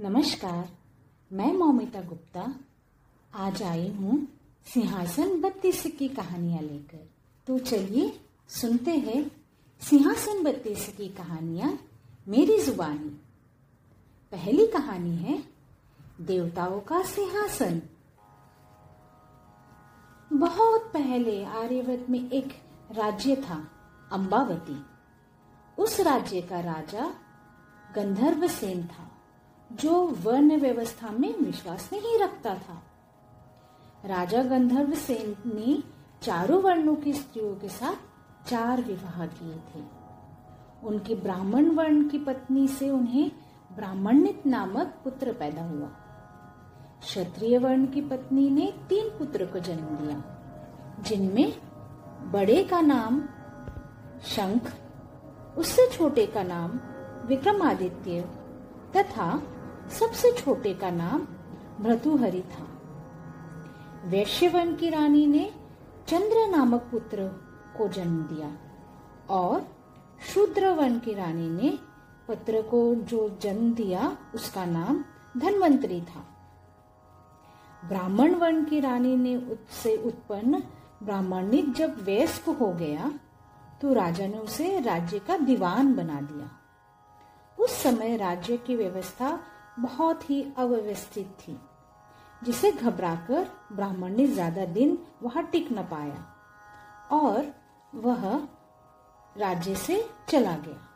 नमस्कार, मैं मौमिता गुप्ता। आज आई हूँ सिंहासन बत्तीस की कहानियाँ लेकर। तो चलिए सुनते हैं सिंहासन बत्तीस की कहानियाँ मेरी जुबानी। पहली कहानी है, देवताओं का सिंहासन। बहुत पहले आर्यवत में एक राज्य था अंबावती उस राज्य का राजा गंधर्व सेन था। जो वर्ण व्यवस्था में विश्वास नहीं रखता था। राजा गंधर्व सेन ने चारों वर्णों की स्त्रियों के साथ चार विवाह किए थे। उनकी ब्राह्मण वर्ण की पत्नी से उन्हें ब्राह्मणित नामक पुत्र पैदा हुआ। क्षत्रिय वर्ण की पत्नी ने तीन पुत्र को जन्म दिया, जिनमें बड़े का नाम शंख, उससे छोटे का नाम विक्रमादित्य तथा सबसे छोटे का नाम भ्रतुहरि था। वैश्यवन की रानी ने चंद्र नामक पुत्र को जन्म दिया और शूद्रवन की रानी ने पुत्र को जो जन्म दिया, उसका नाम धनवंतरी था। ब्राह्मण वर्ण की रानी ने उससे उत्पन्न ब्राह्मणिक जब वयस्क हो गया तो राजा ने उसे राज्य का दीवान बना दिया। उस समय राज्य की व्यवस्था बहुत ही अव्यवस्थित थी। जिसे घबराकर ब्राह्मण ने ज़्यादा दिन वहाँ टिक न पाया और वह राज्य से चला गया।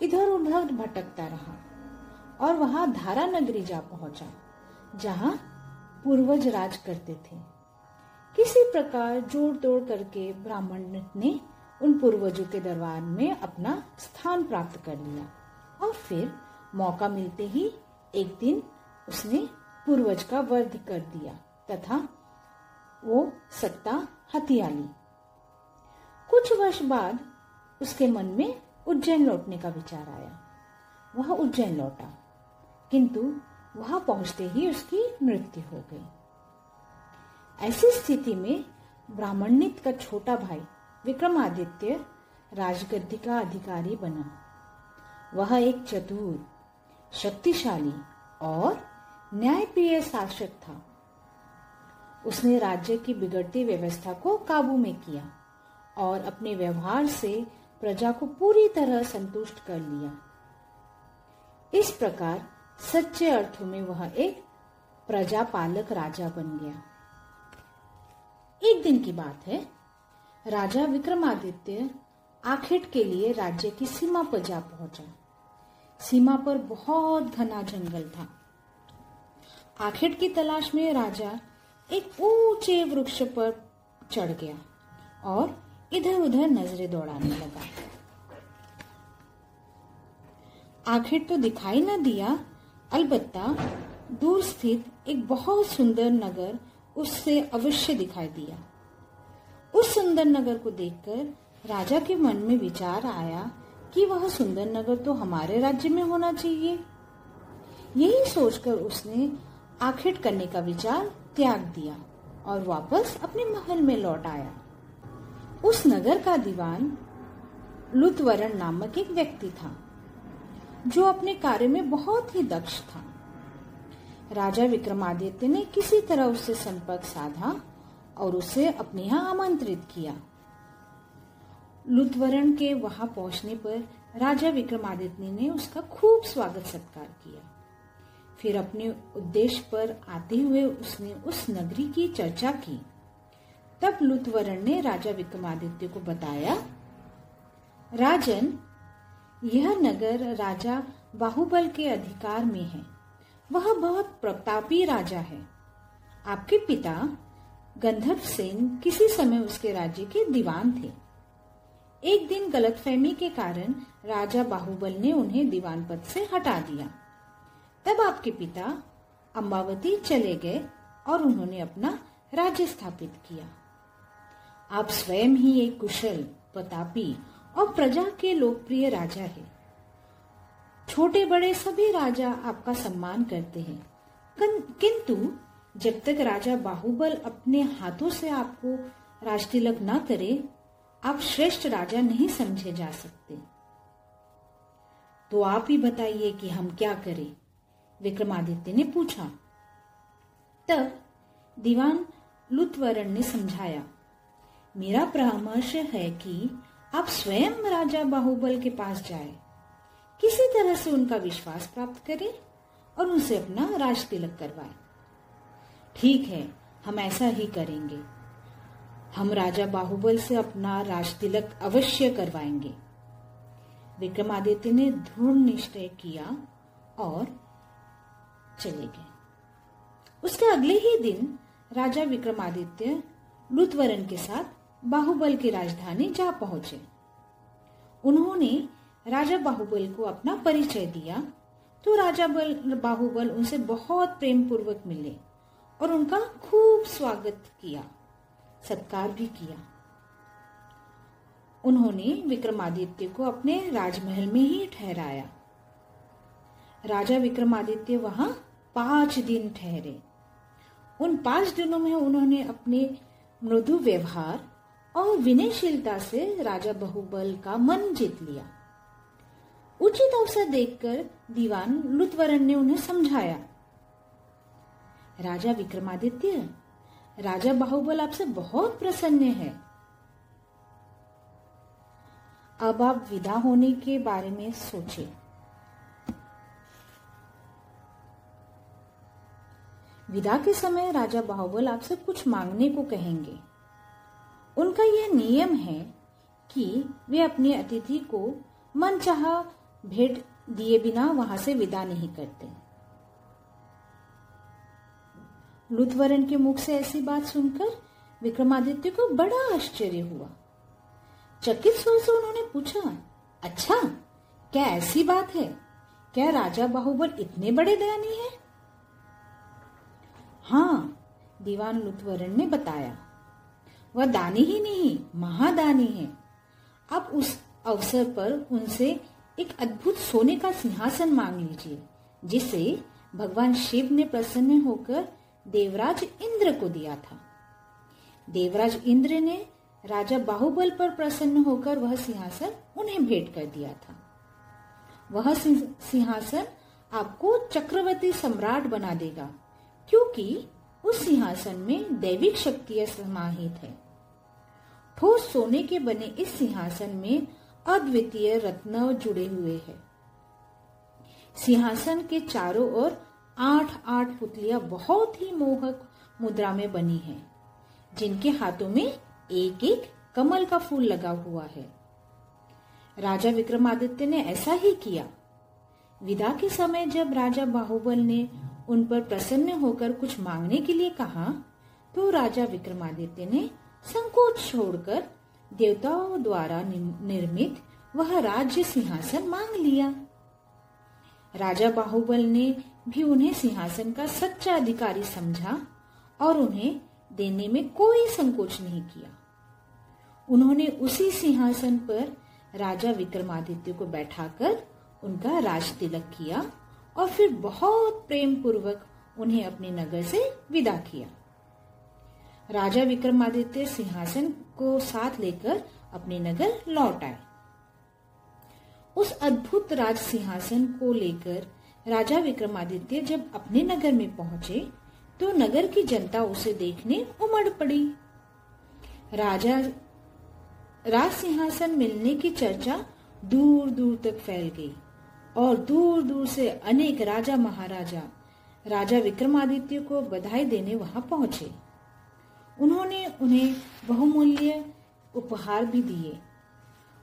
इधर उधर भटकता रहा और वहाँ धारा नगरी जा पहुँचा, जहाँ पूर्वज राज करते थे। किसी प्रकार जोड़ तोड़ करके ब्राह्मण ने उन पूर्वजों के दरबार में अपना स्थान प्राप्त कर लिया और फिर मौका मिलते ही एक दिन उसने पूर्वज का वध कर दिया तथा वो सत्ता हथिया ली। कुछ वर्ष बाद उसके मन में उज्जैन लौटने का विचार आया। वह उज्जैन लौटा, किंतु वहाँ पहुँचते ही उसकी मृत्यु हो गई। ऐसी स्थिति में ब्राह्मणित का छोटा भाई विक्रमादित्य राजगद्दी का अधिकारी बना। वह एक चतुर शक्तिशाली और न्यायप्रिय शासक था। उसने राज्य की बिगड़ती व्यवस्था को काबू में किया और अपने व्यवहार से प्रजा को पूरी तरह संतुष्ट कर लिया। इस प्रकार सच्चे अर्थों में वह एक प्रजापालक राजा बन गया। एक दिन की बात है। राजा विक्रमादित्य आखिर के लिए राज्य की सीमा पर जा पहुँचा। सीमा पर बहुत घना जंगल था। आखिर की तलाश में राजा एक ऊँचे वृक्ष पर चढ़ गया और इधर उधर नज़रें दौड़ाने लगा। आखिर तो दिखाई न दिया, अलबत्ता दूर स्थित एक बहुत सुंदर नगर उससे अवश्य दिखाई दिया। उस सुंदर नगर को देखकर राजा के मन में विचार आया कि वह सुंदर नगर तो हमारे राज्य में होना चाहिए। यही सोचकर उसने आखिर करने का विचार त्याग दिया और वापस अपने महल में लौट आया। उस नगर का दीवान लुतवरण नामक एक व्यक्ति था, जो अपने कार्य में बहुत ही दक्ष था। राजा विक्रमादित्य ने किसी तरह उससे संपर्क साधा और उसे अपने यहाँ आमंत्रित किया। लुत्वरण के वहाँ पहुँचने पर राजा विक्रमादित्य ने उसका खूब स्वागत सत्कार किया। फिर अपने उद्देश्य पर आते हुए उसने उस नगरी की चर्चा की। तब लुत्वरण ने राजा विक्रमादित्य को बताया, राजन, यह नगर राजा बाहुबल के अधिकार में है। वह बहुत प्रतापी राजा है। आपके पिता गंधर्व सेन किसी समय उसके राज्य के दीवान थे। एक दिन गलतफहमी के कारण राजा बाहुबल ने उन्हें दीवान पद से हटा दिया। तब आपके पिता अम्बावती चले गए और उन्होंने अपना राज्य स्थापित किया। आप स्वयं ही एक कुशल, प्रतापी और प्रजा के लोकप्रिय राजा हैं। छोटे बड़े सभी राजा आपका सम्मान करते हैं। किंतु जब तक राजा बाहुबल अपने हाथों से आपको राजतिलक न करे आप श्रेष्ठ राजा नहीं समझे जा सकते। तो आप ही बताइए कि हम क्या करें, विक्रमादित्य ने पूछा। तब दीवान लुत्वरण ने समझाया, मेरा परामर्श है कि आप स्वयं राजा बाहुबल के पास जाए, किसी तरह से उनका विश्वास प्राप्त करें और उनसे अपना राज तिलक करवाए। ठीक है, हम ऐसा ही करेंगे। हम राजा बाहुबल से अपना राज तिलक अवश्य करवाएँगे। विक्रमादित्य ने दृढ़ निश्चय किया और चले गए। उसके अगले ही दिन राजा विक्रमादित्य लुतवरन के साथ बाहुबल की राजधानी जा पहुँचे। उन्होंने राजा बाहुबल को अपना परिचय दिया तो राजा बल, बाहुबल उनसे बहुत प्रेम पूर्वक मिले और उनका खूब स्वागत किया। सत्कार भी किया। उन्होंने विक्रमादित्य को अपने राजमहल में ही ठहराया। राजा विक्रमादित्य वहाँ पाँच दिन ठहरे। उन पाँच दिनों में उन्होंने अपने मृदु व्यवहार और विनयशीलता से राजा बहुबल का मन जीत लिया। उचित अवसर देखकर दीवान लुत्वरन ने उन्हें समझाया, राजा विक्रमादित्य राजा बाहुबल आपसे बहुत प्रसन्न है। अब आप विदा होने के बारे में सोचे। विदा के समय राजा बाहुबल आपसे कुछ मांगने को कहेंगे। उनका यह नियम है कि वे अपने अतिथि को मन चाह भेंट दिए बिना वहाँ से विदा नहीं करते। लुथवरन के मुख से ऐसी बात सुनकर विक्रमादित्य को बड़ा आश्चर्य हुआ। चकित स्वर से उन्होंने पूछा अच्छा क्या ऐसी बात है? क्या राजा बाहुबल इतने बड़े दयानी है? हाँ दीवान लुथवरन ने बताया, वह दानी ही नहीं, महादानी है। आप उस अवसर पर उनसे एक अद्भुत सोने का सिंहासन मांग लीजिए, जिसे भगवान शिव ने प्रसन्न होकर देवराज इंद्र को दिया था। देवराज इंद्र ने राजा बाहुबल पर प्रसन्न होकर वह सिंहासन उन्हें भेंट कर दिया था। वह सिंहासन आपको चक्रवर्ती सम्राट बना देगा, क्योंकि उस सिंहासन में दैविक शक्तियाँ समाहित है। ठोस सोने के बने इस सिंहासन में अद्वितीय रत्न जुड़े हुए हैं। सिंहासन के चारों ओर आठ आठ पुतलियाँ बहुत ही मोहक मुद्रा में बनी हैं, जिनके हाथों में एक एक कमल का फूल लगा हुआ है। राजा विक्रमादित्य ने ऐसा ही किया। विदा के समय जब राजा बाहुबल ने उन पर प्रसन्न होकर कुछ मांगने के लिए कहा तो राजा विक्रमादित्य ने संकोच छोड़कर देवताओं द्वारा निर्मित वह राज्य सिंहासन मांग लिया। राजा बाहुबल ने भी उन्हें सिंहासन का सच्चा अधिकारी समझा और उन्हें देने में कोई संकोच नहीं किया। उन्होंने उसी सिंहासन पर राजा विक्रमादित्य को बैठाकर उनका राज तिलक किया और फिर बहुत प्रेम पूर्वक उन्हें अपने नगर से विदा किया। राजा विक्रमादित्य सिंहासन को साथ लेकर अपने नगर लौट आए। उस अद्भुत राज सिंहासन को लेकर राजा विक्रमादित्य जब अपने नगर में पहुँचे तो नगर की जनता उसे देखने उमड़ पड़ी। राजा राज सिंहासन मिलने की चर्चा दूर दूर तक फैल गई और दूर दूर से अनेक राजा महाराजा, राजा विक्रमादित्य को बधाई देने वहाँ पहुँचे। उन्होंने उन्हें बहुमूल्य उपहार भी दिए।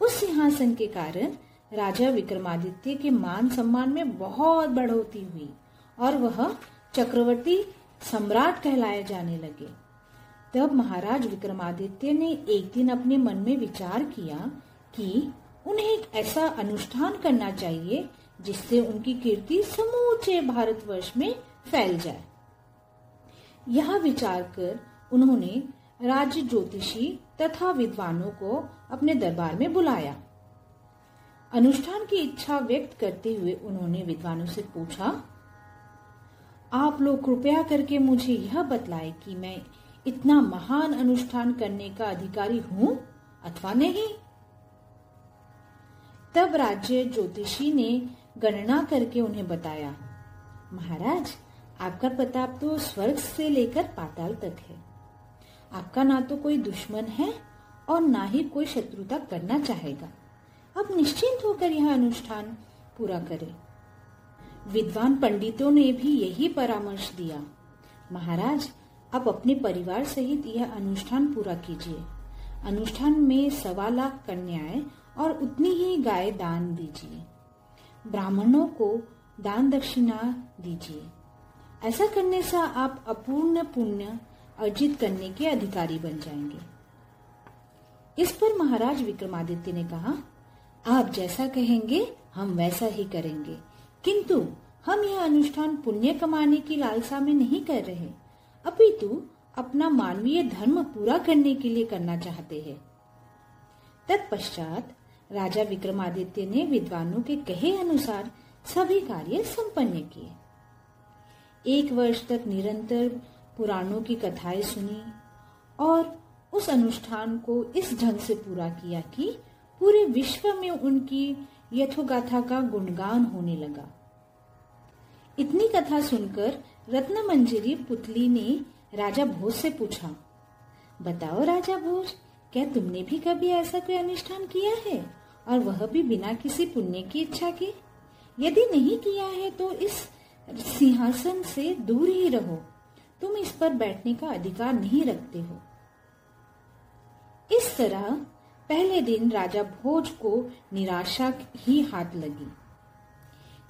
उस सिंहासन के कारण राजा विक्रमादित्य के मान सम्मान में बहुत बढ़ोतरी हुई और वह चक्रवर्ती सम्राट कहलाए जाने लगे। तब महाराज विक्रमादित्य ने एक दिन अपने मन में विचार किया कि उन्हें एक ऐसा अनुष्ठान करना चाहिए जिससे उनकी कीर्ति समूचे भारतवर्ष में फैल जाए। यह विचार कर उन्होंने राज्य ज्योतिषी तथा विद्वानों को अपने दरबार में बुलाया। अनुष्ठान की इच्छा व्यक्त करते हुए उन्होंने विद्वानों से पूछा, आप लोग कृपया करके मुझे यह बतलाए कि मैं इतना महान अनुष्ठान करने का अधिकारी हूँ अथवा नहीं? तब राज्य ज्योतिषी ने गणना करके उन्हें बताया, महाराज, आपका प्रताप तो स्वर्ग से लेकर पाताल तक है। आपका ना तो कोई दुश्मन है और ना ही कोई शत्रुता करना चाहेगा। अब निश्चिंत होकर यह अनुष्ठान पूरा करें। विद्वान पंडितों ने भी यही परामर्श दिया। महाराज आप अपने परिवार सहित यह अनुष्ठान पूरा कीजिए। अनुष्ठान में सवा लाख कन्याएँ और उतनी ही गाय दान दीजिए। ब्राह्मणों को दान दक्षिणा दीजिए। ऐसा करने से आप अपूर्ण पुण्य अर्जित करने के अधिकारी बन जाएँगे। इस पर महाराज विक्रमादित्य ने कहा आप जैसा कहेंगे, हम वैसा ही करेंगे। किंतु, हम यह अनुष्ठान पुण्य कमाने की लालसा में नहीं कर रहे। अपितु, अपना मानवीय धर्म पूरा करने के लिए करना चाहते हैं। तत्पश्चात, राजा विक्रमादित्य ने विद्वानों के कहे अनुसार सभी कार्य संपन्न किए। एक वर्ष तक निरंतर पुराणों की कथाएँ सुनी और उस अनुष्ठान को इस ढंग से पूरा किया कि पूरे विश्व में उनकी यथोगाथा का गुणगान होने लगा। इतनी कथा सुनकर रत्न मंजरी पुतली ने राजा भोज से पूछा, बताओ राजा भोज, क्या तुमने भी कभी ऐसा कोई अनुष्ठान किया है? और वह भी बिना किसी पुण्य की इच्छा के? यदि नहीं किया है तो इस सिंहासन से दूर ही रहो। तुम इस पर बैठने का अधिकार नहीं रखते हो। इस तरह पहले दिन राजा भोज को निराशा ही हाथ लगी।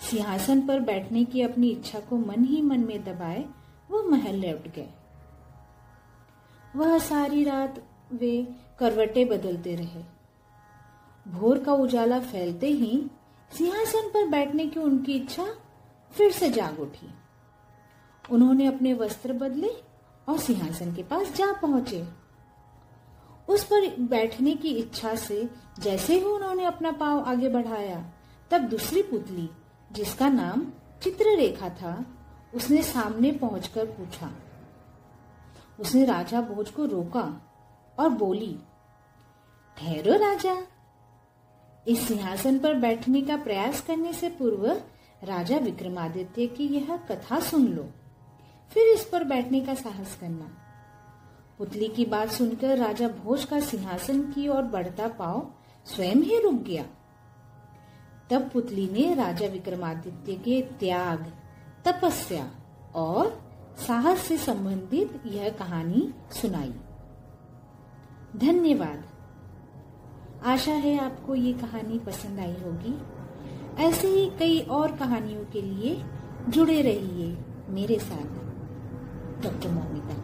सिंहासन पर बैठने की अपनी इच्छा को मन ही मन में दबाए, वो महल लौट गए। वह सारी रात वे करवटे बदलते रहे। भोर का उजाला फैलते ही सिंहासन पर बैठने की उनकी इच्छा फिर से जाग उठी। उन्होंने अपने वस्त्र बदले और सिंहासन के पास जा पहुँचे। उस पर बैठने की इच्छा से जैसे ही उन्होंने अपना पाँव आगे बढ़ाया, तब दूसरी पुतली, जिसका नाम चित्ररेखा था, उसने सामने पहुंचकर पूछा। उसने राजा भोज को रोका और बोली, ठहरो राजा। इस सिंहासन पर बैठने का प्रयास करने से पूर्व राजा विक्रमादित्य की यह कथा सुन लो। फिर इस पर बैठने का साहस करना। पुतली की बात सुनकर राजा भोज का सिंहासन की ओर बढ़ता पाव स्वयं ही रुक गया। तब पुतली ने राजा विक्रमादित्य के त्याग, तपस्या और साहस से संबंधित यह कहानी सुनाई। धन्यवाद। आशा है आपको ये कहानी पसंद आई होगी। ऐसे ही कई और कहानियों के लिए जुड़े रहिए मेरे साथ। डॉक्टर मोमिता।